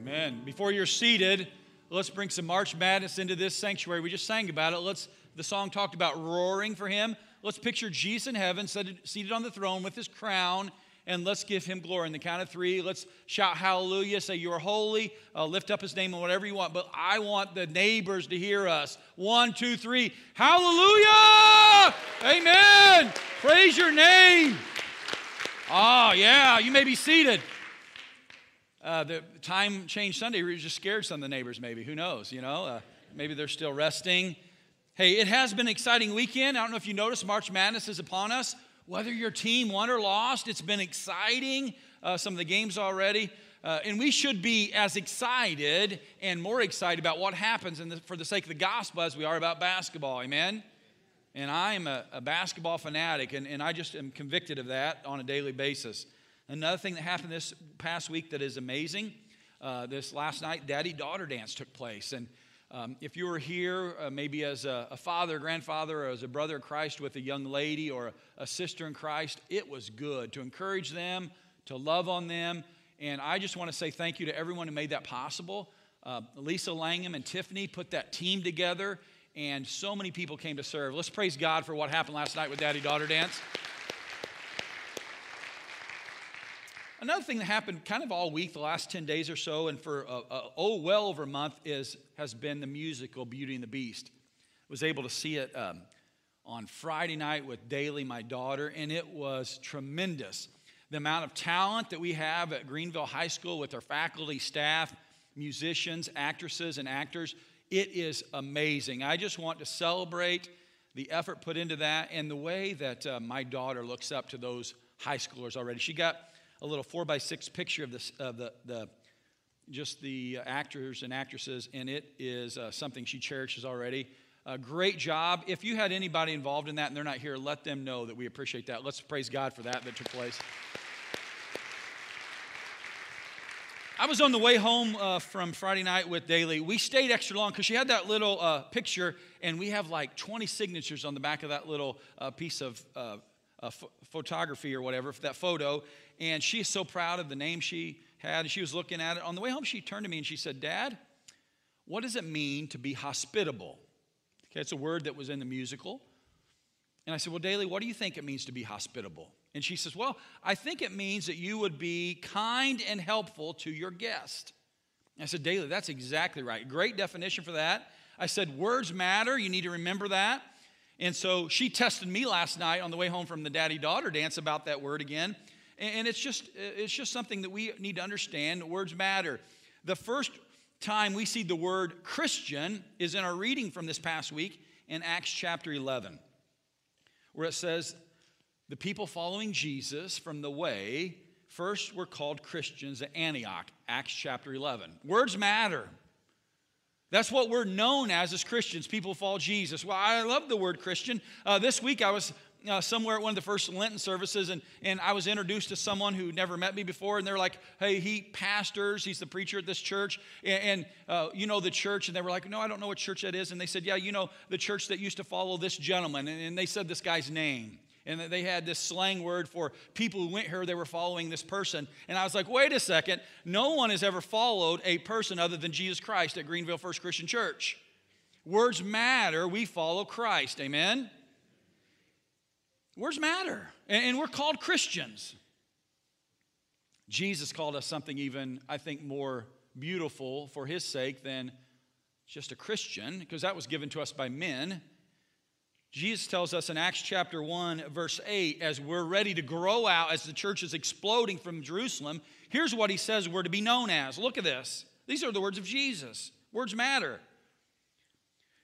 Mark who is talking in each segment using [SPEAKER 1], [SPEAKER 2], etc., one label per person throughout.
[SPEAKER 1] Amen. Before you're seated, let's bring some March Madness into this sanctuary. We just sang about it. Let's the song talked about roaring for him. Let's picture Jesus in heaven, seated on the throne with his crown, and let's give him glory. In the count of three, let's shout hallelujah, say you are holy, uh, lift up his name and whatever you want. But I want the neighbors to hear us. One, two, three, hallelujah! Amen. Praise your name. Oh, yeah, you may be seated. Uh, the time changed Sunday, we just scared some of the neighbors, maybe. Who knows? You know, uh, maybe they're still resting. Hey, it has been an exciting weekend. I don't know if you noticed, March Madness is upon us. Whether your team won or lost, it's been exciting. Uh, some of the games already. Uh, and we should be as excited and more excited about what happens the, for the sake of the gospel as we are about basketball. Amen? And I am a, a basketball fanatic, and, and I just am convicted of that on a daily basis. Another thing that happened this past week that is amazing uh, this last night, daddy daughter dance took place. And um, if you were here, uh, maybe as a, a, father, grandfather, or as a brother of Christ with a young lady or a, a sister in Christ, it was good to encourage them, to love on them. And I just want to say thank you to everyone who made that possible. Uh, Lisa Langham and Tiffany put that team together, and so many people came to serve. Let's praise God for what happened last night with Daddy Daughter Dance. Another thing that happened kind of all week, the last 10 days or so, and for oh, well over a month, is, has been the musical Beauty and the Beast. I was able to see it um, on Friday night with Daly, my daughter, and it was tremendous. The amount of talent that we have at Greenville High School with our faculty, staff, musicians, actresses, and actors, it is amazing. I just want to celebrate the effort put into that and the way that uh, my daughter looks up to those high schoolers already. She got a little four by six picture of, this, of the, the just the actors and actresses, and it is uh, something she cherishes already. A great job. If you had anybody involved in that and they're not here, let them know that we appreciate that. Let's praise God for that that took place. I was on the way home uh, from Friday night with Daly. We stayed extra long because she had that little uh, picture, and we have like 20 signatures on the back of that little uh, piece of uh, photography or whatever, that photo. And she's so proud of the name she had. She was looking at it. On the way home, she turned to me and she said, Dad, what does it mean to be hospitable? Okay, it's a word that was in the musical. And I said, Well, Daly, what do you think it means to be hospitable? And she says, Well, I think it means that you would be kind and helpful to your guest. I said, Daly, that's exactly right. Great definition for that. I said, Words matter. You need to remember that. And so she tested me last night on the way home from the daddy daughter dance about that word again. And it's just, it's just something that we need to understand. Words matter. The first time we see the word Christian is in our reading from this past week in Acts chapter 11, where it says, The people following Jesus from the way first were called Christians at Antioch, Acts chapter 11. Words matter. That's what we're known as as Christians. People follow Jesus. Well, I love the word Christian. Uh, this week I was uh, somewhere at one of the first Lenten services, and, and I was introduced to someone who never met me before, and they're like, hey, he pastors, he's the preacher at this church, and, and uh, you know the church, and they were like, no, I don't know what church that is, and they said, yeah, you know the church that used to follow this gentleman, and, and they said this guy's name. And they had this slang word for people who went here, they were following this person. And I was like, wait a second, no one has ever followed a person other than Jesus Christ at Greenville First Christian Church. Words matter, we follow Christ. Amen? Words matter. And, we're called Christians. Jesus called us something even, I think, more beautiful for his sake than just a Christian, because that was given to us by men. Jesus tells us in Acts chapter 1, verse 8, as we're ready to grow out, as the church is exploding from Jerusalem, here's what he says we're to be known as. Look at this. These are the words of Jesus. Words matter.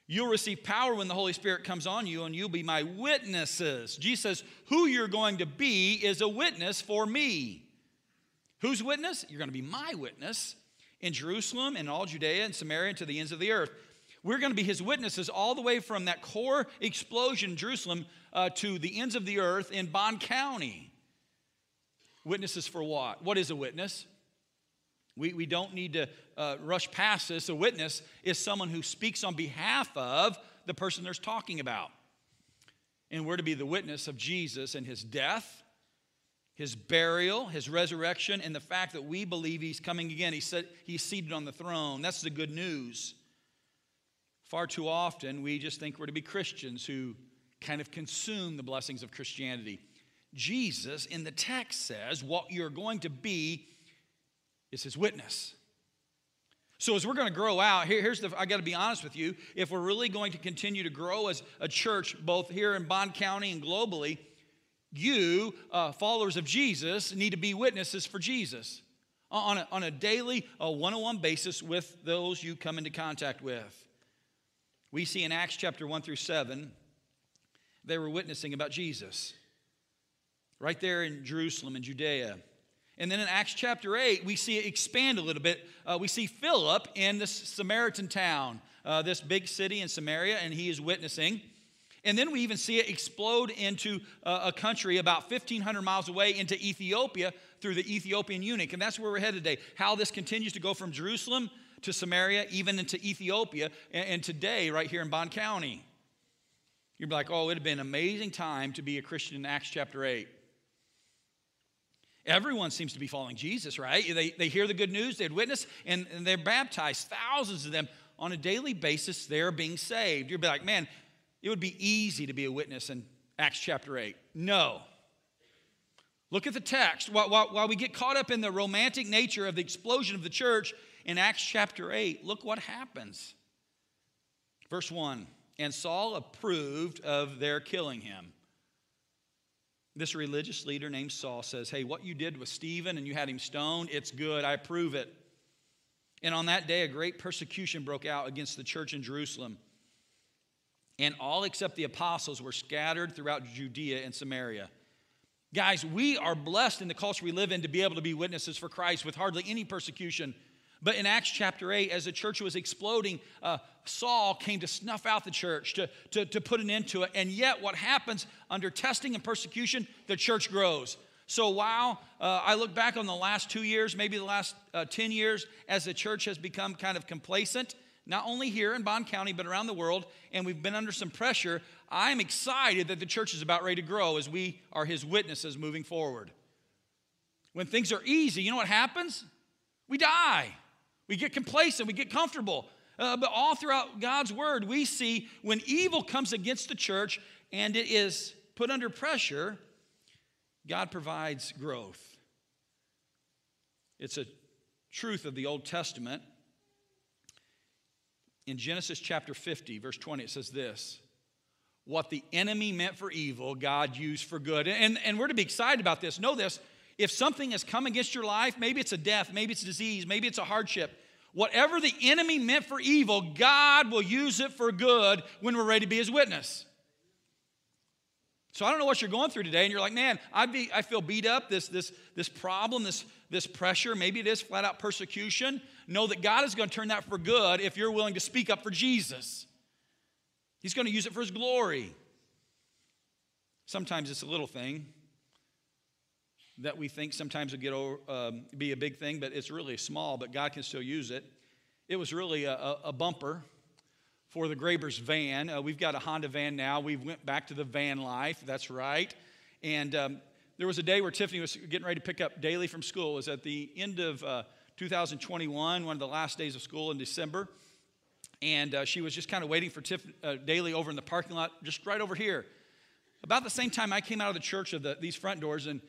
[SPEAKER 1] You'll receive power when the Holy Spirit comes on you, and you'll be my witnesses. Jesus says, Who you're going to be is a witness for me. Whose witness? You're going to be my witness in Jerusalem and all Judea and Samaria and to the ends of the earth. We're going to be his witnesses all the way from that core explosion in Jerusalem uh, to the ends of the earth in Bond County. Witnesses for what? What is a witness? We, we don't need to uh, rush past this. A witness is someone who speaks on behalf of the person they're talking about. And we're to be the witness of Jesus and his death, his burial, his resurrection, and the fact that we believe he's coming again. He said he's seated on the throne. That's the good news. Far too often, we just think we're to be Christians who kind of consume the blessings of Christianity. Jesus in the text says what you're going to be is his witness. So, as we're going to grow out, here, here's the I got to be honest with you. If we're really going to continue to grow as a church, both here in Bond County and globally, you, uh, followers of Jesus, need to be witnesses for Jesus on a, on a daily, one on one basis with those you come into contact with. We see in Acts chapter 1 through 7, they were witnessing about Jesus right there in Jerusalem and Judea. And then in Acts chapter 8, we see it expand a little bit. Uh, we see Philip in this Samaritan town, uh, this big city in Samaria, and he is witnessing. And then we even see it explode into uh, a country about 1,500 miles away into Ethiopia through the Ethiopian eunuch. And that's where we're headed today. How this continues to go from Jerusalem to Samaria, even into Ethiopia, and, and today, right here in Bond County. You'd be like, oh, it would have been an amazing time to be a Christian in Acts chapter 8. Everyone seems to be following Jesus, right? They, they hear the good news, they'd witness, and, and they're baptized. Thousands of them on a daily basis, they're being saved. You'd be like, man, it would be easy to be a witness in Acts chapter 8. No. Look at the text. While, while, while we get caught up in the romantic nature of the explosion of the church, in Acts chapter 8, look what happens. Verse 1 And Saul approved of their killing him. This religious leader named Saul says, Hey, what you did with Stephen and you had him stoned, it's good. I approve it. And on that day, a great persecution broke out against the church in Jerusalem. And all except the apostles were scattered throughout Judea and Samaria. Guys, we are blessed in the culture we live in to be able to be witnesses for Christ with hardly any persecution. But in Acts chapter 8, as the church was exploding, uh, Saul came to snuff out the church, to, to, to put an end to it. And yet, what happens under testing and persecution? The church grows. So while uh, I look back on the last two years, maybe the last uh, 10 years, as the church has become kind of complacent, not only here in Bond County, but around the world, and we've been under some pressure, I'm excited that the church is about ready to grow as we are his witnesses moving forward. When things are easy, you know what happens? We die. We get complacent, we get comfortable. Uh, but all throughout God's word, we see when evil comes against the church and it is put under pressure, God provides growth. It's a truth of the Old Testament. In Genesis chapter 50, verse 20, it says this What the enemy meant for evil, God used for good. And, and we're to be excited about this. Know this if something has come against your life, maybe it's a death, maybe it's a disease, maybe it's a hardship, whatever the enemy meant for evil, God will use it for good when we're ready to be his witness. So I don't know what you're going through today, and you're like, man, I, be, I feel beat up, this, this, this problem, this, this pressure, maybe it is flat out persecution. Know that God is going to turn that for good if you're willing to speak up for Jesus. He's going to use it for his glory. Sometimes it's a little thing that we think sometimes will get over, um, be a big thing, but it's really small, but God can still use it. It was really a, a, a bumper for the Grabers van. Uh, we've got a Honda van now. We went back to the van life, that's right. And um, there was a day where Tiffany was getting ready to pick up Daly from school. It was at the end of uh, 2021, one of the last days of school in December. And uh, she was just kind of waiting for Tiff, uh, Daly over in the parking lot, just right over here. About the same time I came out of the church of the, these front doors, and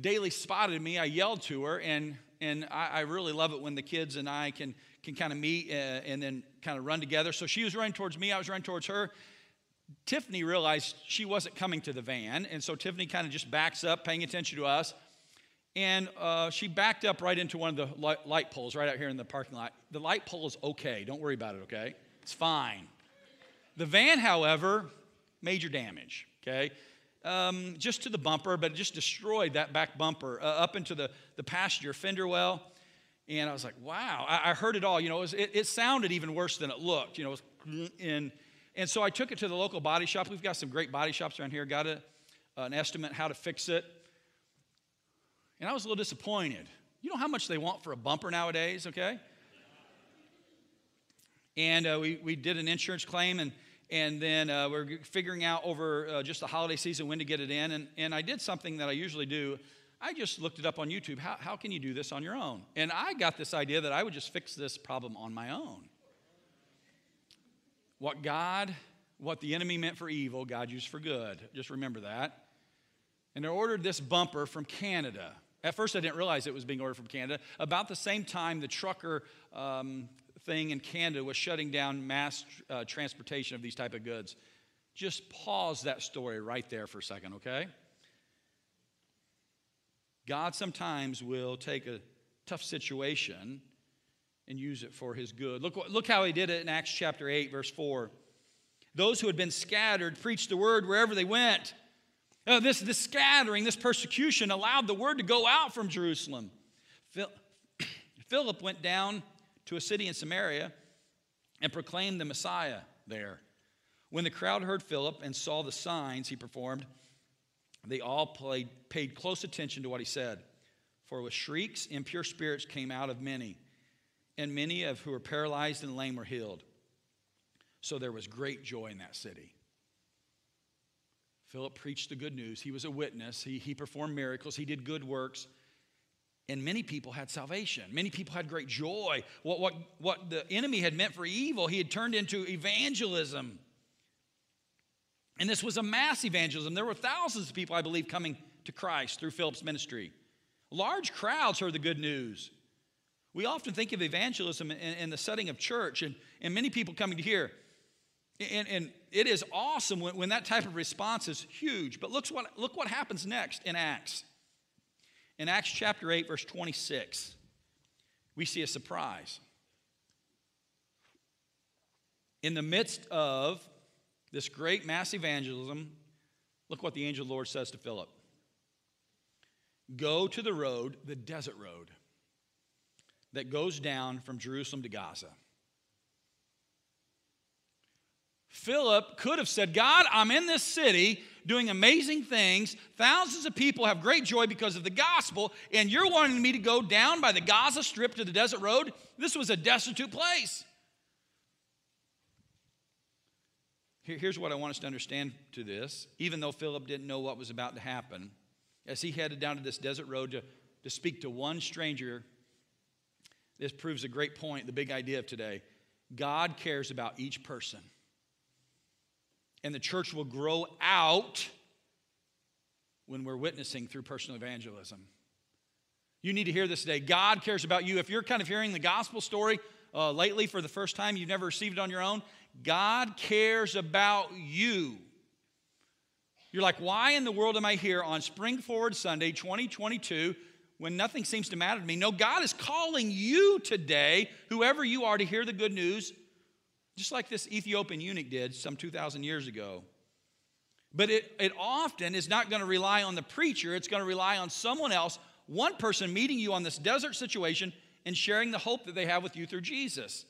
[SPEAKER 1] Daly spotted me. I yelled to her, and, and I, I really love it when the kids and I can, can kind of meet uh, and then kind of run together. So she was running towards me, I was running towards her. Tiffany realized she wasn't coming to the van, and so Tiffany kind of just backs up, paying attention to us. And uh, she backed up right into one of the light, light poles right out here in the parking lot. The light pole is okay. Don't worry about it, okay? It's fine. The van, however, major damage, okay? Um, just to the bumper, but it just destroyed that back bumper uh, up into the, the passenger fender well. And I was like, wow, I, I heard it all. You know, it, was, it, it, sounded even worse than it looked. You know, was, and, and so I took it to the local body shop. We've got some great body shops around here. Got a, an estimate how to fix it. And I was a little disappointed. You know how much they want for a bumper nowadays, okay? And uh, we, we did an insurance claim, and and then uh, we're figuring out over uh, just the holiday season when to get it in. And, and I did something that I usually do. I just looked it up on YouTube. How, how can you do this on your own? And I got this idea that I would just fix this problem on my own. What God, what the enemy meant for evil, God used for good. Just remember that. And I ordered this bumper from Canada. At first, I didn't realize it was being ordered from Canada. About the same time, the trucker um, thing in Canada was shutting down mass uh, transportation of these type of goods. Just pause that story right there for a second, okay? God sometimes will take a tough situation and use it for his good. Look, look how he did it in Acts chapter 8, verse 4. Those who had been scattered preached the word wherever they went. Uh, this, this scattering, this persecution allowed the word to go out from Jerusalem. Philip went down to a city in Samaria and proclaimed the Messiah there. When the crowd heard Philip and saw the signs he performed, they all played, paid close attention to what he said. For with shrieks, impure spirits came out of many, and many of who were paralyzed and lame were healed. So there was great joy in that city. Philip preached the good news. He was a witness. He, he performed miracles. He did good works. And many people had salvation. Many people had great joy. What, what, what the enemy had meant for evil, he had turned into evangelism. And this was a mass evangelism. There were thousands of people, I believe, coming to Christ through Philip's ministry. Large crowds heard the good news. We often think of evangelism in, in the setting of church, and, and many people coming to hear. And, and it is awesome when, when that type of response is huge. But look what, look what happens next in Acts. In Acts chapter 8, verse 26, we see a surprise. In the midst of this great mass evangelism, look what the angel of the Lord says to Philip Go to the road, the desert road, that goes down from Jerusalem to Gaza. Philip could have said, God, I'm in this city doing amazing things. Thousands of people have great joy because of the gospel, and you're wanting me to go down by the Gaza Strip to the desert road? This was a destitute place. Here's what I want us to understand to this. Even though Philip didn't know what was about to happen, as he headed down to this desert road to, to speak to one stranger, this proves a great point, the big idea of today. God cares about each person. And the church will grow out when we're witnessing through personal evangelism. You need to hear this today. God cares about you. If you're kind of hearing the gospel story uh, lately for the first time, you've never received it on your own, God cares about you. You're like, why in the world am I here on Spring Forward Sunday 2022 when nothing seems to matter to me? No, God is calling you today, whoever you are, to hear the good news, just like this Ethiopian eunuch did some 2,000 years ago. But it, it often is not going to rely on the preacher, it's going to rely on someone else, one person meeting you on this desert situation and sharing the hope that they have with you through Jesus.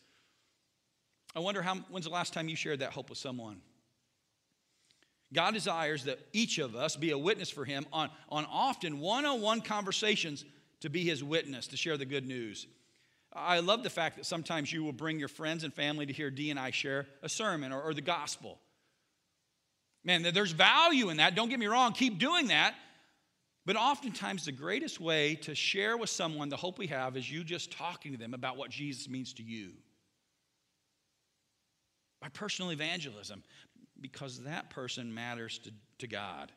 [SPEAKER 1] I wonder how, when's the last time you shared that hope with someone? God desires that each of us be a witness for Him on, on often one on one conversations to be His witness, to share the good news. I love the fact that sometimes you will bring your friends and family to hear Dee and I share a sermon or, or the gospel. Man, there's value in that. Don't get me wrong, keep doing that. But oftentimes, the greatest way to share with someone the hope we have is you just talking to them about what Jesus means to you by personal evangelism because that person matters to, to God.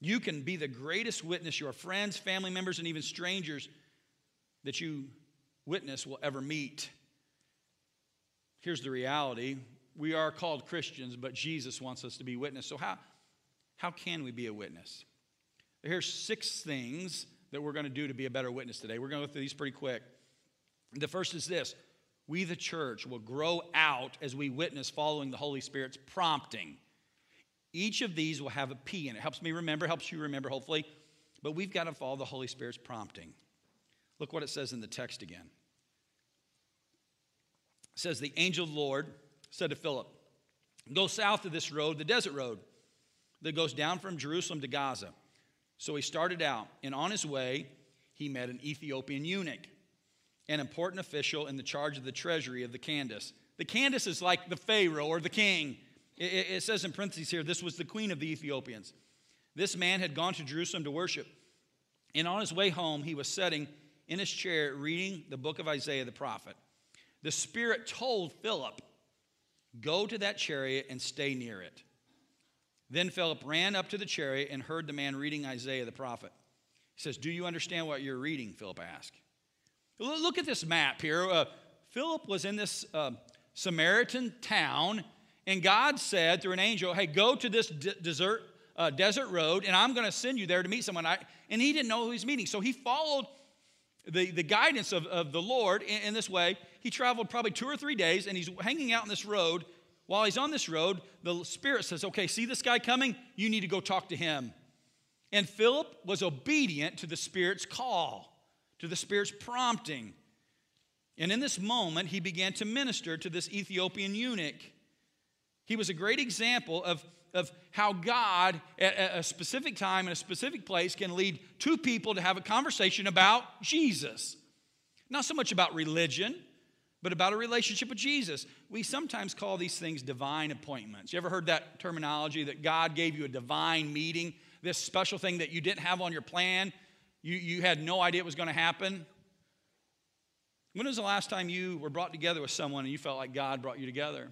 [SPEAKER 1] You can be the greatest witness your friends, family members, and even strangers that you witness will ever meet. Here's the reality we are called Christians, but Jesus wants us to be witness. So, how, how can we be a witness? Here's six things that we're going to do to be a better witness today. We're going to go through these pretty quick. The first is this we, the church, will grow out as we witness following the Holy Spirit's prompting. Each of these will have a P in it. Helps me remember, helps you remember, hopefully. But we've got to follow the Holy Spirit's prompting. Look what it says in the text again. It says, The angel of the Lord said to Philip, Go south of this road, the desert road, that goes down from Jerusalem to Gaza. So he started out, and on his way, he met an Ethiopian eunuch an important official in the charge of the treasury of the Candace. The Candace is like the Pharaoh or the king. It, it says in parentheses here, this was the queen of the Ethiopians. This man had gone to Jerusalem to worship. And on his way home, he was sitting in his chair reading the book of Isaiah the prophet. The Spirit told Philip, Go to that chariot and stay near it. Then Philip ran up to the chariot and heard the man reading Isaiah the prophet. He says, Do you understand what you're reading? Philip asked. Look at this map here. Uh, Philip was in this uh, Samaritan town, and God said through an angel, Hey, go to this d- desert, uh, desert road, and I'm going to send you there to meet someone. I, and he didn't know who he's meeting. So he followed the, the guidance of, of the Lord in, in this way. He traveled probably two or three days, and he's hanging out on this road. While he's on this road, the Spirit says, Okay, see this guy coming? You need to go talk to him. And Philip was obedient to the Spirit's call, to the Spirit's prompting. And in this moment, he began to minister to this Ethiopian eunuch. He was a great example of, of how God, at a specific time in a specific place, can lead two people to have a conversation about Jesus. Not so much about religion, but about a relationship with Jesus. We sometimes call these things divine appointments. You ever heard that terminology that God gave you a divine meeting, this special thing that you didn't have on your plan? You, you had no idea it was going to happen? When was the last time you were brought together with someone and you felt like God brought you together?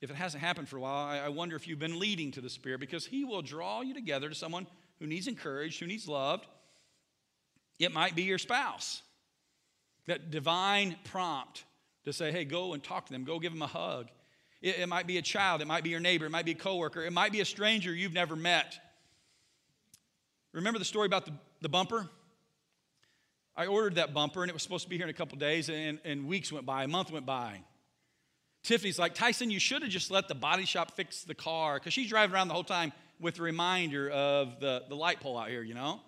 [SPEAKER 1] If it hasn't happened for a while, I wonder if you've been leading to the Spirit because He will draw you together to someone who needs encouraged, who needs loved. It might be your spouse. That divine prompt to say, hey, go and talk to them, go give them a hug. It, it might be a child, it might be your neighbor, it might be a coworker, it might be a stranger you've never met. Remember the story about the, the bumper? I ordered that bumper and it was supposed to be here in a couple days, and, and weeks went by, a month went by. Tiffany's like, Tyson, you should have just let the body shop fix the car because she's driving around the whole time with a reminder of the, the light pole out here, you know?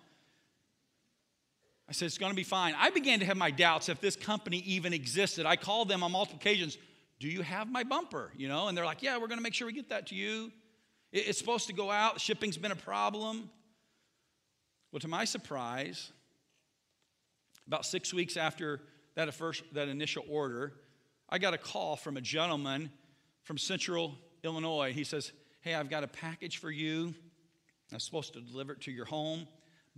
[SPEAKER 1] I said, it's going to be fine. I began to have my doubts if this company even existed. I called them on multiple occasions, do you have my bumper? You know, and they're like, yeah, we're going to make sure we get that to you. It's supposed to go out. Shipping's been a problem. Well, to my surprise, about six weeks after that, first, that initial order, I got a call from a gentleman from Central Illinois. He says, Hey, I've got a package for you. I'm supposed to deliver it to your home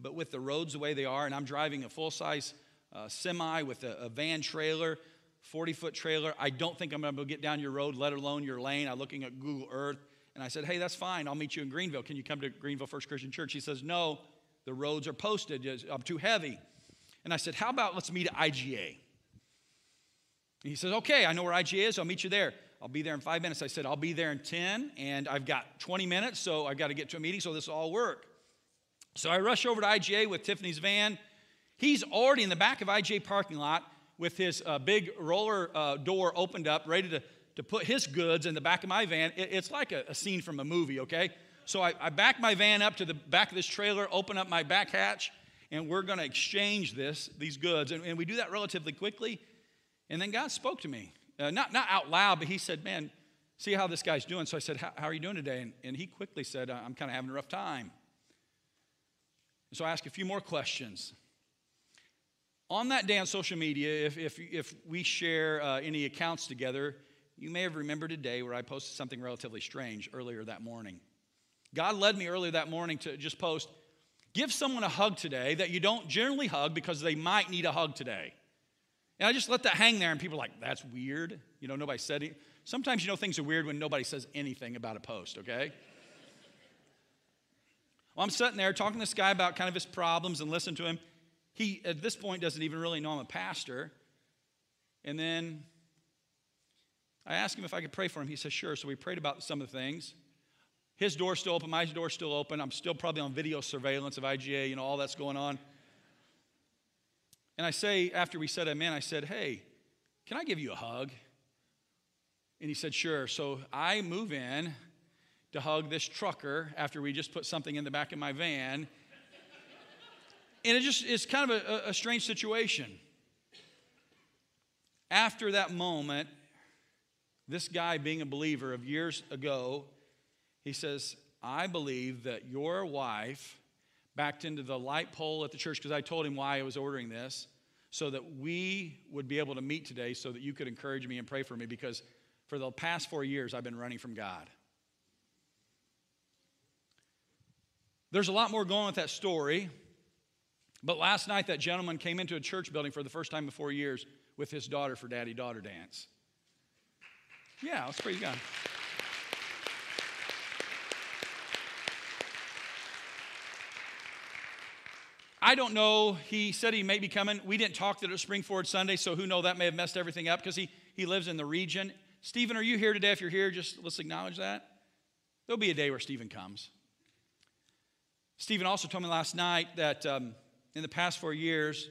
[SPEAKER 1] but with the roads the way they are, and I'm driving a full size uh, semi with a, a, van trailer, 40 foot trailer, I don't think I'm going to get down your road, let alone your lane. I'm looking at Google Earth, and I said, Hey, that's fine. I'll meet you in Greenville. Can you come to Greenville First Christian Church? He says, No, the roads are posted. I'm too heavy. And I said, How about let's meet at IGA? And he says, Okay, I know where IGA is. I'll meet you there. I'll be there in five minutes. I said, I'll be there in 10, and I've got 20 minutes, so I've got to get to a meeting, so this will all work. So I rush over to IGA with Tiffany's van. He's already in the back of IGA parking lot with his uh, big roller uh, door opened up, ready to, to put his goods in the back of my van. It, it's like a, a, scene from a movie, okay? So I, I back my van up to the back of this trailer, open up my back hatch, and we're going to exchange this, these goods. And, and, we do that relatively quickly. And then God spoke to me, uh, not, not out loud, but He said, Man, see how this guy's doing. So I said, How are you doing today? And, and he quickly said, I'm kind of having a rough time. So I ask a few more questions. On that day on social media, if, if, if we share uh, any accounts together, you may have remembered a day where I posted something relatively strange earlier that morning. God led me earlier that morning to just post, give someone a hug today that you don't generally hug because they might need a hug today. And I just let that hang there, and people are like, that's weird. You know, nobody said it. Sometimes you know things are weird when nobody says anything about a post, okay? Well, I'm sitting there talking to this guy about kind of his problems and listening to him. He, at this point, doesn't even really know I'm a pastor. And then I asked him if I could pray for him. He says, sure. So we prayed about some of the things. His door's still open, my door's still open. I'm still probably on video surveillance of IGA, you know, all that's going on. And I say, after we said amen, I said, hey, can I give you a hug? And he said, sure. So I move in to hug this trucker after we just put something in the back of my van. And it just it's kind of a, a strange situation. After that moment, this guy, being a believer of years ago, he says, I believe that your wife backed into the light pole at the church because I told him why I was ordering this, so that we would be able to meet today, so that you could encourage me and pray for me because for the past four years I've been running from God. There's a lot more going with that story. But last night, that gentleman came into a church building for the first time in four years with his daughter for daddy daughter dance. Yeah, let's praise God. I don't know. He said he may be coming. We didn't talk that it was Spring Forward Sunday, so who know that may have messed everything up because he, he lives in the region. Stephen, are you here today? If you're here, just let's acknowledge that. There'll be a day where Stephen comes. Stephen also told me last night that um, in the past four years,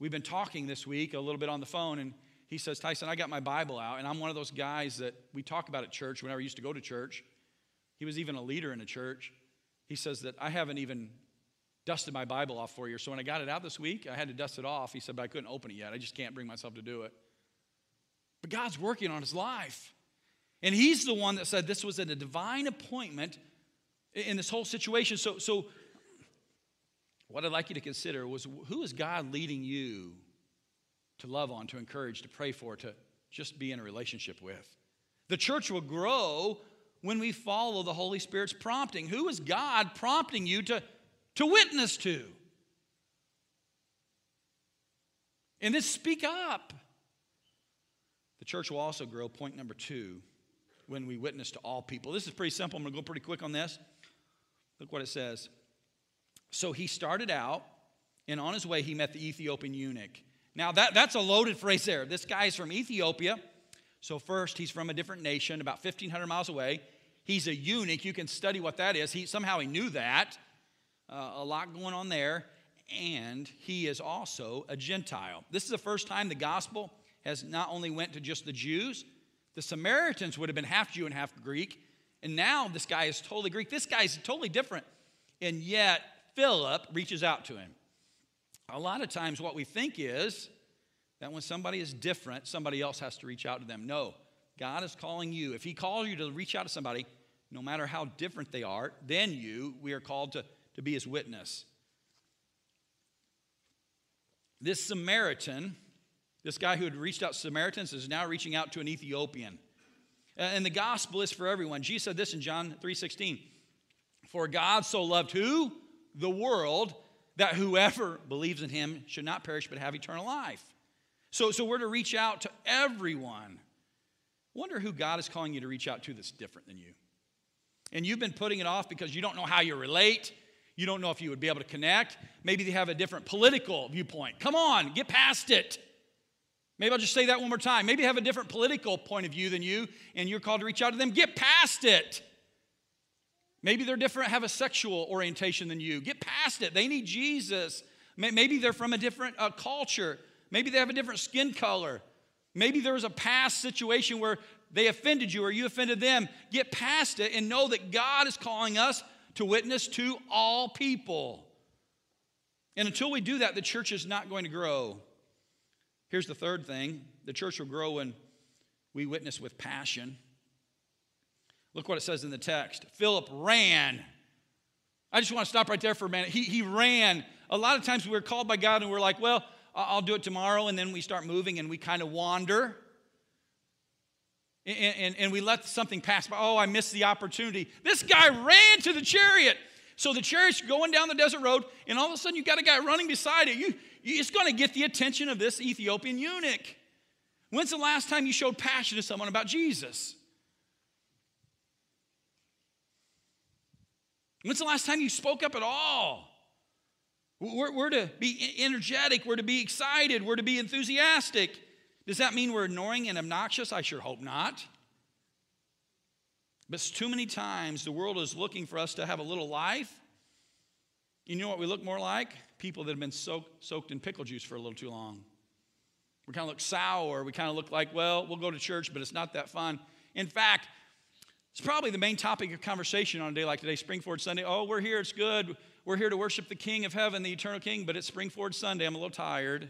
[SPEAKER 1] we've been talking this week a little bit on the phone, and he says, Tyson, I got my Bible out, and I'm one of those guys that we talk about at church whenever I used to go to church. He was even a leader in a church. He says that I haven't even dusted my Bible off for you. So when I got it out this week, I had to dust it off. He said, but I couldn't open it yet. I just can't bring myself to do it. But God's working on his life. And he's the one that said this was a divine appointment in this whole situation. So, so what I'd like you to consider was who is God leading you to love on, to encourage, to pray for, to just be in a relationship with? The church will grow when we follow the Holy Spirit's prompting. Who is God prompting you to to witness to. And then speak up. The church will also grow, point number two, when we witness to all people. This is pretty simple. I'm going to go pretty quick on this. Look what it says. So he started out, and on his way, he met the Ethiopian eunuch. Now, that, that's a loaded phrase there. This guy is from Ethiopia. So, first, he's from a different nation, about 1,500 miles away. He's a eunuch. You can study what that is. He, somehow he knew that uh, a lot going on there. And he is also a Gentile. This is the first time the gospel has not only went to just the Jews, the Samaritans would have been half Jew and half Greek. And now this guy is totally Greek. This guy is totally different. And yet, Philip reaches out to him. A lot of times, what we think is that when somebody is different, somebody else has to reach out to them. No, God is calling you. If He calls you to reach out to somebody, no matter how different they are than you, we are called to to be his witness. This Samaritan, this guy who had reached out to Samaritans, is now reaching out to an Ethiopian. Uh, and the gospel is for everyone. Jesus said this in John 3:16. For God so loved who? The world, that whoever believes in him should not perish but have eternal life. So, so we're to reach out to everyone. Wonder who God is calling you to reach out to that's different than you. And you've been putting it off because you don't know how you relate. You don't know if you would be able to connect. Maybe they have a different political viewpoint. Come on, get past it. Maybe I'll just say that one more time. Maybe have a different political point of view than you, and you're called to reach out to them. Get past it. Maybe they're different, have a sexual orientation than you. Get past it. They need Jesus. Maybe they're from a different uh, culture. Maybe they have a different skin color. Maybe there was a past situation where they offended you or you offended them. Get past it and know that God is calling us to witness to all people. And until we do that, the church is not going to grow. Here's the third thing the church will grow when we witness with passion. Look what it says in the text Philip ran. I just want to stop right there for a minute. He, he ran. A lot of times we're called by God and we're like, well, I'll do it tomorrow. And then we start moving and we kind of wander and, and, and we let something pass by. Oh, I missed the opportunity. This guy ran to the chariot. So the chariot's going down the desert road, and all of a sudden you got a guy running beside it. You, it's going to get the attention of this Ethiopian eunuch. When's the last time you showed passion to someone about Jesus? When's the last time you spoke up at all? We're, we're, to be energetic, we're to be excited, we're to be enthusiastic. Does that mean we're annoying and obnoxious? I sure hope not. But too many times the world is looking for us to have a little life. You know what we look more like? People that have been soaked, soaked in pickle juice for a little too long. We kind of look sour. We kind of look like, well, we'll go to church, but it's not that fun. In fact, it's probably the main topic of conversation on a day like today, Spring Forward Sunday. Oh, we're here, it's good. We're here to worship the King of Heaven, the eternal King, but it's Spring Forward Sunday. I'm a little tired.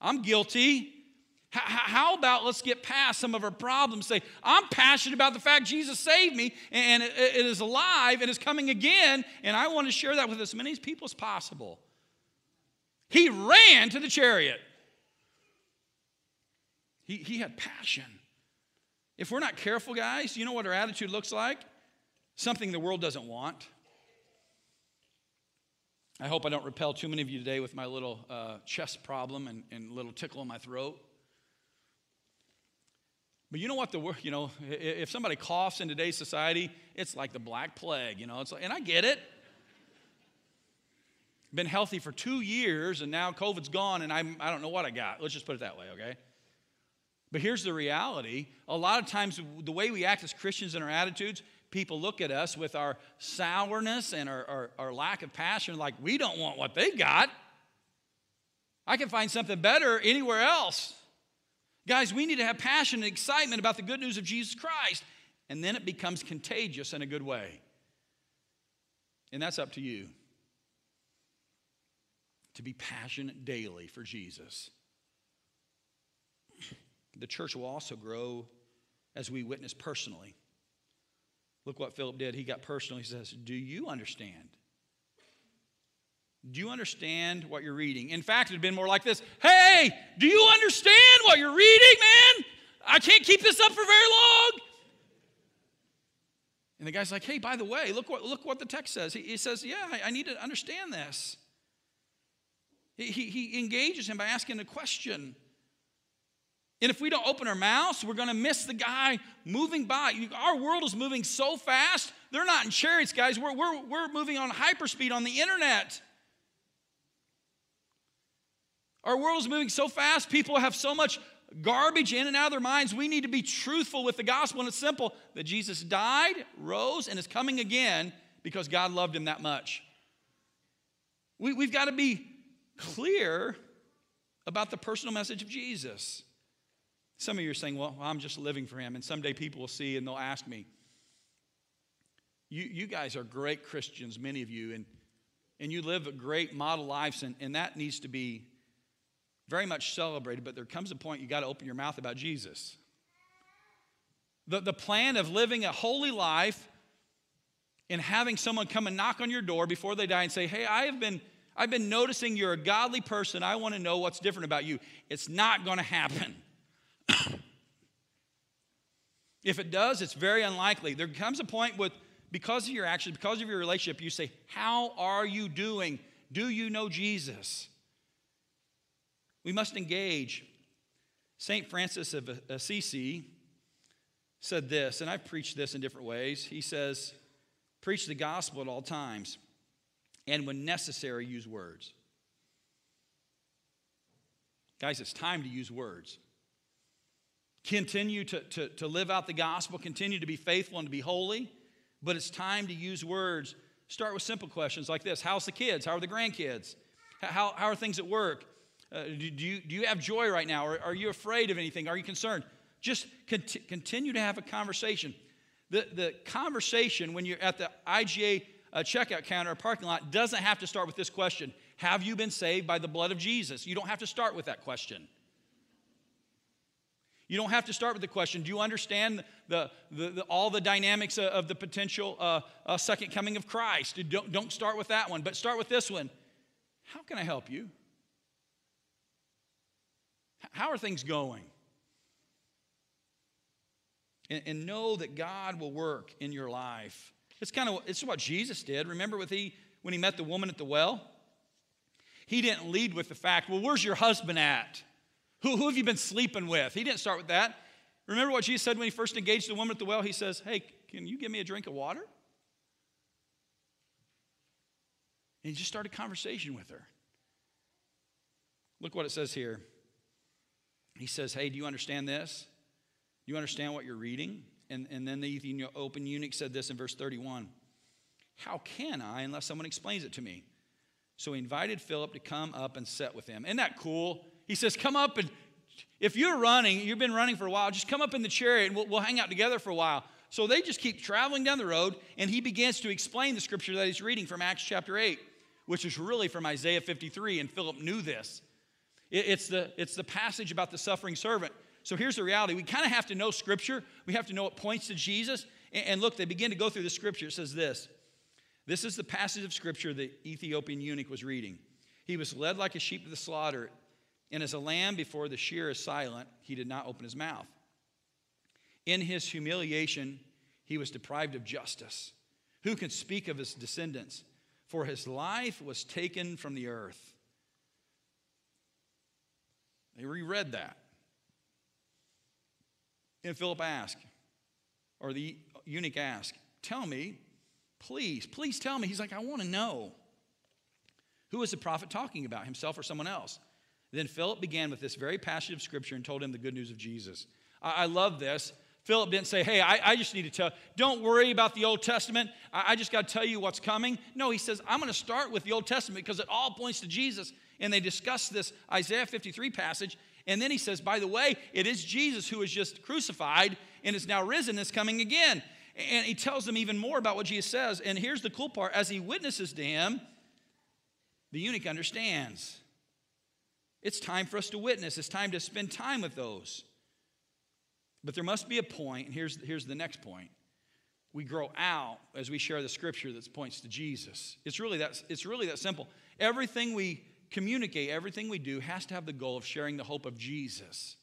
[SPEAKER 1] I'm guilty. How about let's get past some of our problems? Say, I'm passionate about the fact Jesus saved me and it is alive and is coming again, and I want to share that with as many people as possible. He ran to the chariot. He, he had passion. If we're not careful, guys, you know what our attitude looks like? something the world doesn't want. I hope I don't repel too many of you today with my little uh, chest problem and, and little tickle in my throat. But you know what the you know if somebody coughs in today's society, it's like the black plague. You know, it's like, and I get it. Been healthy for two years, and now COVID's gone, and I'm I don't know what I got. Let's just put it that way, okay? But here's the reality: a lot of times, the way we act as Christians and our attitudes, people look at us with our sourness and our, our, our lack of passion, like we don't want what they've got. I can find something better anywhere else. Guys, we need to have passion and excitement about the good news of Jesus Christ, and then it becomes contagious in a good way. And that's up to you to be passionate daily for Jesus. The church will also grow as we witness personally. Look what Philip did. He got personal. He says, Do you understand? Do you understand what you're reading? In fact, it'd been more like this Hey, do you understand what you're reading, man? I can't keep this up for very long. And the guy's like, Hey, by the way, look what, look what the text says. He, he says, Yeah, I, I, need to understand this. He, he, he engages him by asking a question. And if we don't open our mouths, we're going to miss the guy moving by. Our world is moving so fast. They're not in chariots, guys. We're, we're, we're moving on hyperspeed on the internet. Our world is moving so fast, people have so much garbage in and out of their minds. We need to be truthful with the gospel, and it's simple that Jesus died, rose, and is coming again because God loved him that much. We, we've got to be clear about the personal message of Jesus. Some of you are saying, well, I'm just living for him. And someday people will see and they'll ask me, you, you guys are great Christians, many of you, and, and you live great model lives, and, and that needs to be very much celebrated, but there comes a point you got to open your mouth about Jesus. The, the plan of living a holy life and having someone come and knock on your door before they die and say, Hey, I have been, I've been noticing you're a godly person. I want to know what's different about you. It's not going to happen. if it does, it's very unlikely. There comes a point with, because of your actions, because of your relationship, you say, How are you doing? Do you know Jesus? We must engage. St. Francis of Assisi said this, and I've preached this in different ways. He says, Preach the gospel at all times, and when necessary, use words. Guys, it's time to use words. Continue to, to, to live out the gospel, continue to be faithful and to be holy, but it's time to use words. Start with simple questions like this How's the kids? How are the grandkids? How, how are things at work? Uh, do, do, you, do you have joy right now? Or are you afraid of anything? Are you concerned? Just cont- continue to have a conversation. The, the conversation when you're at the IGA uh, checkout counter or parking lot doesn't have to start with this question Have you been saved by the blood of Jesus? You don't have to start with that question. You don't have to start with the question Do you understand the, the, the all the dynamics of, of the potential uh, uh, second coming of Christ? Don't, don't start with that one, but start with this one How can I help you? How are things going? And, and know that God will work in your life. It's kind of it's what Jesus did. Remember with he when he met the woman at the well? He didn't lead with the fact, well, where's your husband at? Who, who have you been sleeping with? He didn't start with that. Remember what Jesus said when he first engaged the woman at the well? He says, Hey, can you give me a drink of water? And he just started a conversation with her. Look what it says here he says, Hey, do you understand this? Do you understand what you're reading? And, and then the Ethiopian eunuch said this in verse 31 How can I unless someone explains it to me? So he invited Philip to come up and sit with him. Isn't that cool? He says, Come up and if you're running, you've been running for a while, just come up in the chariot and we'll, we'll hang out together for a while. So they just keep traveling down the road, and he begins to explain the scripture that he's reading from Acts chapter 8, which is really from Isaiah 53, and Philip knew this. It's the, it's the passage about the suffering servant. So here's the reality we kind of have to know Scripture, we have to know it points to Jesus. And, look, they begin to go through the Scripture. It says this This is the passage of Scripture the Ethiopian eunuch was reading. He was led like a sheep to the slaughter, and as a lamb before the shear is silent, he did not open his mouth. In his humiliation, he was deprived of justice. Who can speak of his descendants? For his life was taken from the earth. They reread that. And Philip asked, or the eunuch asked, Tell me, please, please tell me. He's like, I want to know. Who is the prophet talking about, himself or someone else? Then Philip began with this very passage of scripture and told him the good news of Jesus. I, I love this. Philip didn't say, Hey, I, I, just need to tell, don't worry about the Old Testament. I, I just got to tell you what's coming. No, he says, I'm going to start with the Old Testament because it all points to Jesus. And they discuss this Isaiah 53 passage. And then he says, By the way, it is Jesus who was just crucified and is now risen, is coming again. And he tells them even more about what Jesus says. And here's the cool part as he witnesses to him, the eunuch understands. It's time for us to witness, it's time to spend time with those. But there must be a point, and here's, here's the next point. We grow out as we share the scripture that points to Jesus. It's really that, it's really that simple. Everything we communicate, everything we do has to have the goal of sharing the hope of Jesus.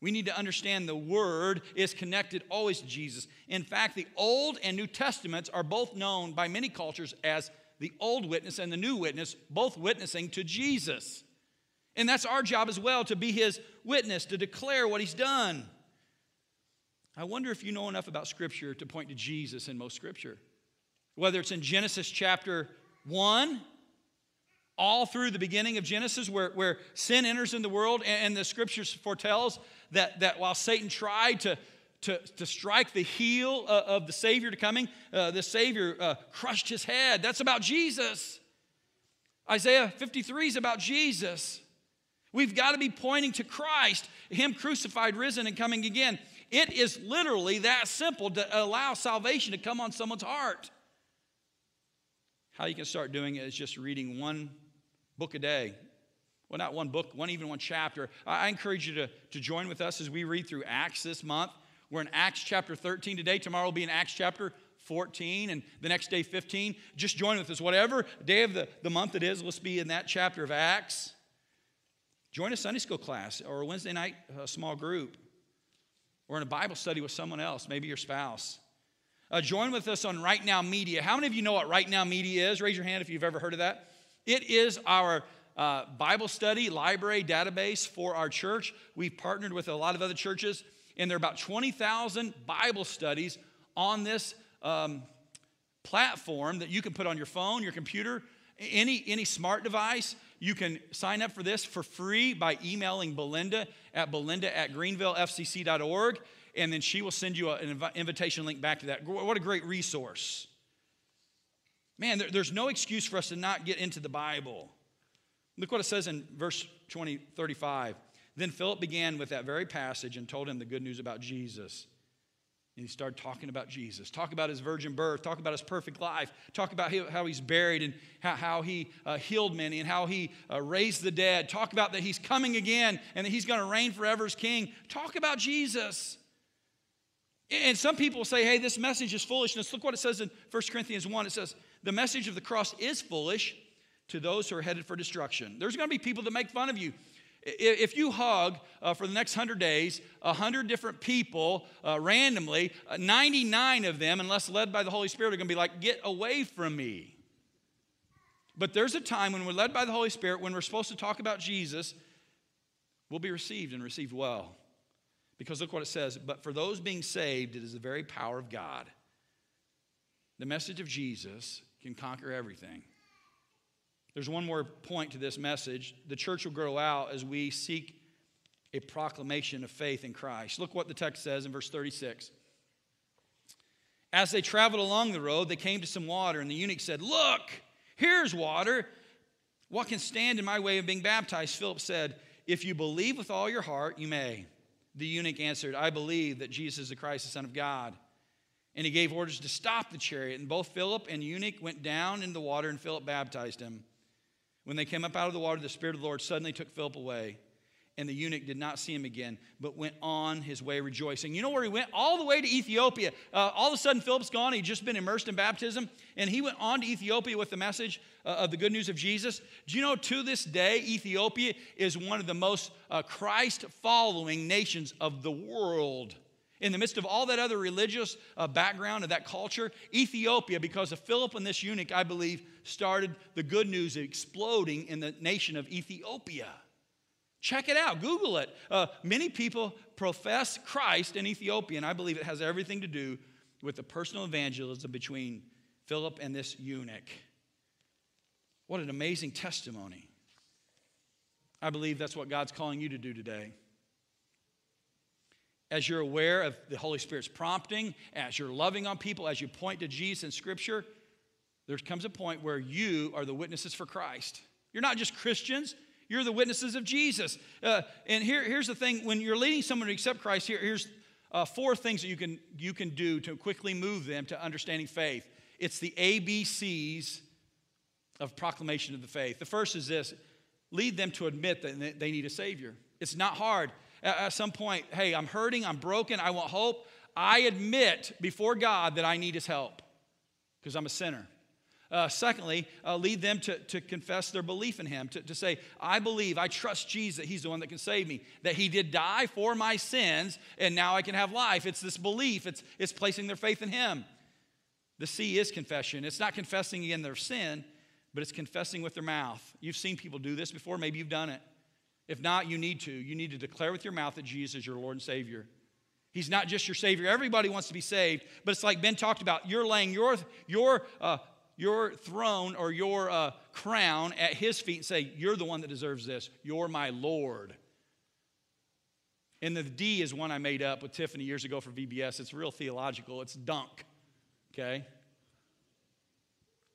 [SPEAKER 1] We need to understand the Word is connected always to Jesus. In fact, the Old and New Testaments are both known by many cultures as the Old Witness and the New Witness, both witnessing to Jesus. And that's our job as well to be His witness, to declare what He's done. I wonder if you know enough about Scripture to point to Jesus in most Scripture. Whether it's in Genesis chapter 1 all through the beginning of Genesis, where, where sin enters in the world, and, and the scriptures foretells that, that while Satan tried to, to, to strike the heel uh, of the Savior to coming, uh, the Savior uh, crushed his head. That's about Jesus. Isaiah 53 is about Jesus. We've got to be pointing to Christ, Him crucified, risen, and coming again. It is literally that simple to allow salvation to come on someone's heart. How you can start doing it is just reading one book a day. Well, not one book, one even one chapter. I encourage you to, to join with us as we read through Acts this month. We're in Acts chapter 13 today. Tomorrow will be in Acts chapter 14 and the next day 15. Just join with us. Whatever day of the, the month it is, let's be in that chapter of Acts. Join a Sunday school class or a Wednesday night a small group or in a Bible study with someone else, maybe your spouse. Uh, join with us on Right Now Media. How many of you know what Right Now Media is? Raise your hand if you've ever heard of that. It is our uh, Bible study library database for our church. We've partnered with a lot of other churches, and there are about 20,000 Bible studies on this um, platform that you can put on your phone, your computer, any, any smart device. You can sign up for this for free by emailing Belinda at belinda at greenvillefcc.org, and then she will send you an invitation link back to that. What a great resource. Man, there, there's no excuse for us to not get into the Bible. Look what it says in verse 20, 35. Then Philip began with that very passage and told him the good news about Jesus. And he started talking about Jesus, talk about his virgin birth, talk about his perfect life, talk about how he's buried and how, he uh, healed many and how he uh, raised the dead, talk about that he's coming again and that he's going to reign forever as king. Talk about Jesus. And some people say, hey, this message is foolishness. Look what it says in 1 Corinthians 1. It says, the message of the cross is foolish to those who are headed for destruction. There's going to be people that make fun of you. If you hug uh, for the next 100 days 100 different people uh, randomly, uh, 99 of them, unless led by the Holy Spirit, are going to be like, get away from me. But there's a time when we're led by the Holy Spirit, when we're supposed to talk about Jesus, we'll be received and received well. Because look what it says. But for those being saved, it is the very power of God. The message of Jesus can conquer everything. There's one more point to this message. The church will grow out as we seek a proclamation of faith in Christ. Look what the text says in verse 36. As they traveled along the road, they came to some water, and the eunuch said, Look, here's water. What can stand in my way of being baptized? Philip said, If you believe with all your heart, you may. The eunuch answered, I believe that Jesus is the Christ, the Son of God. And he gave orders to stop the chariot. And both Philip and eunuch went down into the water, and Philip baptized him. When they came up out of the water, the Spirit of the Lord suddenly took Philip away. And the eunuch did not see him again, but went on his way rejoicing. You know where he went? All the way to Ethiopia. Uh, all of a sudden, Philip's gone. He'd just been immersed in baptism. And he went on to Ethiopia with the message uh, of the good news of Jesus. Do you know to this day, Ethiopia is one of the most uh, Christ following nations of the world? In the midst of all that other religious uh, background of that culture, Ethiopia, because of Philip and this eunuch, I believe, started the good news exploding in the nation of Ethiopia. Check it out, Google it. Uh, many people profess Christ in Ethiopia, and I believe it has everything to do with the personal evangelism between Philip and this eunuch. What an amazing testimony. I believe that's what God's calling you to do today. As you're aware of the Holy Spirit's prompting, as you're loving on people, as you point to Jesus in Scripture, there comes a point where you are the witnesses for Christ. You're not just Christians, you're the witnesses of Jesus. Uh, and here, here's the thing when you're leading someone to accept Christ, here, here's uh, four things that you can, you can do to quickly move them to understanding faith. It's the ABCs of proclamation of the faith. The first is this lead them to admit that they need a Savior. It's not hard. At some point, hey, I'm hurting, I'm broken, I want hope. I admit before God that I need His help because I'm a sinner. Uh, secondly, uh, lead them to, to confess their belief in Him, to, to say, I believe, I trust Jesus that He's the one that can save me, that He did die for my sins, and now I can have life. It's this belief, it's, it's placing their faith in Him. The C is confession. It's not confessing again their sin, but it's confessing with their mouth. You've seen people do this before, maybe you've done it. If not, you need to. You need to declare with your mouth that Jesus is your Lord and Savior. He's not just your Savior. Everybody wants to be saved, but it's like Ben talked about. You're laying your, your uh, your throne or your uh, crown at his feet and say, You're the one that deserves this. You're my Lord. And the D is one I made up with Tiffany years ago for VBS. It's real theological, it's dunk. Okay?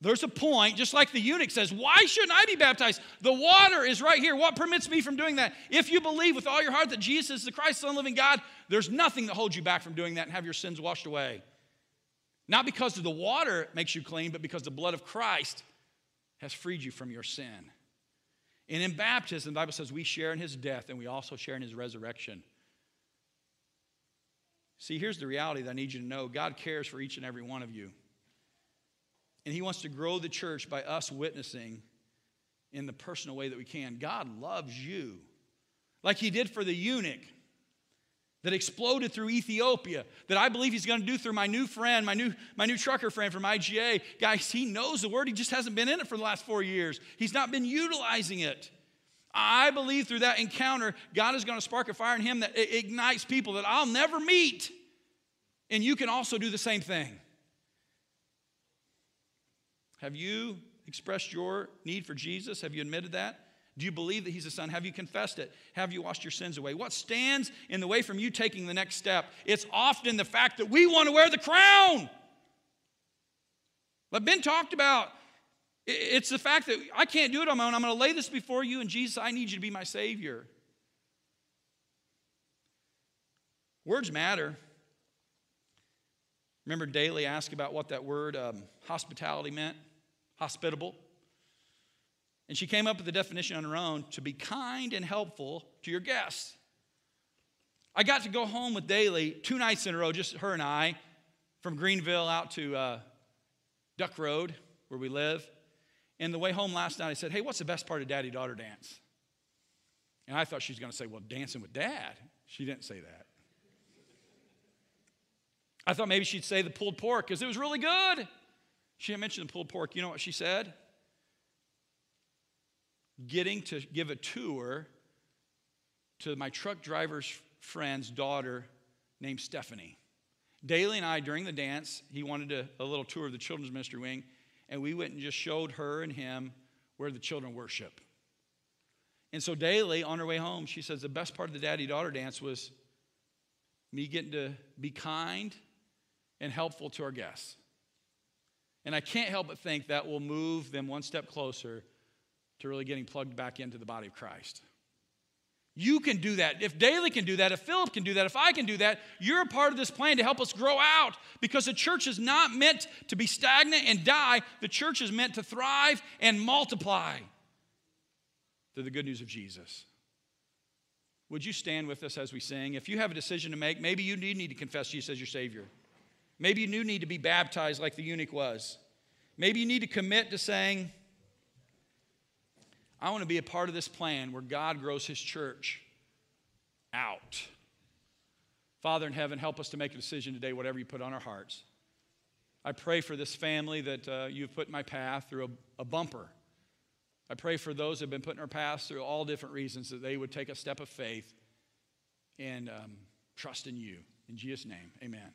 [SPEAKER 1] There's a point, just like the eunuch says, Why shouldn't I be baptized? The water is right here. What permits me from doing that? If you believe with all your heart that Jesus is the Christ, Son of the living God, there's nothing that holds you back from doing that and have your sins washed away. Not because the water makes you clean, but because the blood of Christ has freed you from your sin. And in baptism, the Bible says we share in his death and we also share in his resurrection. See, here's the reality that I need you to know God cares for each and every one of you. And he wants to grow the church by us witnessing in the personal way that we can. God loves you like he did for the eunuch that exploded through Ethiopia, that I believe he's going to do through my new friend, my new, my new trucker friend from IGA. Guys, he knows the word, he just hasn't been in it for the last four years. He's not been utilizing it. I believe through that encounter, God is going to spark a fire in him that ignites people that I'll never meet. And you can also do the same thing. Have you expressed your need for Jesus? Have you admitted that? Do you believe that He's the Son? Have you confessed it? Have you washed your sins away? What stands in the way from you taking the next step? It's often the fact that we want to wear the crown. Like Ben talked about, it's the fact that I can't do it on my own. I'm going to lay this before you, and Jesus, I need you to be my Savior. Words matter. Remember, Daly asked about what that word um, hospitality meant hospitable. And she came up with the definition on her own to be kind and helpful to your guests. I got to go home with Daly two nights in a row, just her and I, from Greenville out to uh, Duck Road, where we live. And the way home last night, I said, Hey, what's the best part of daddy daughter dance? And I thought she was going to say, Well, dancing with dad. She didn't say that. I thought maybe she'd say the pulled pork because it was really good. She didn't mention the pulled pork. You know what she said? getting to give a tour to my truck driver's friend's daughter named Stephanie. Daly and I, during the dance, he wanted a, a little tour of the children's ministry wing, and we went and just showed her and him where the children worship. And so Daly, on her way home, she says the best part of the daddy daughter dance was me getting to be kind and helpful to our guests. And I can't help but think that will move them one step closer to really getting plugged back into the body of Christ. You can do that. If Daly can do that, if Philip can do that, if I can do that, you're a part of this plan to help us grow out because the church is not meant to be stagnant and die. The church is meant to thrive and multiply through the good news of Jesus. Would you stand with us as we sing? If you have a decision to make, maybe you need, to confess Jesus as your Savior. Maybe you do need to be baptized like the eunuch was. Maybe you need to commit to saying, I want to be a part of this plan where God grows his church out. Father in heaven, help us to make a decision today, whatever you put on our hearts. I pray for this family that uh, you've put in my path through a, a bumper. I pray for those who have been put in our path through all different reasons that they would take a step of faith and um, trust in you. In Jesus' name, amen.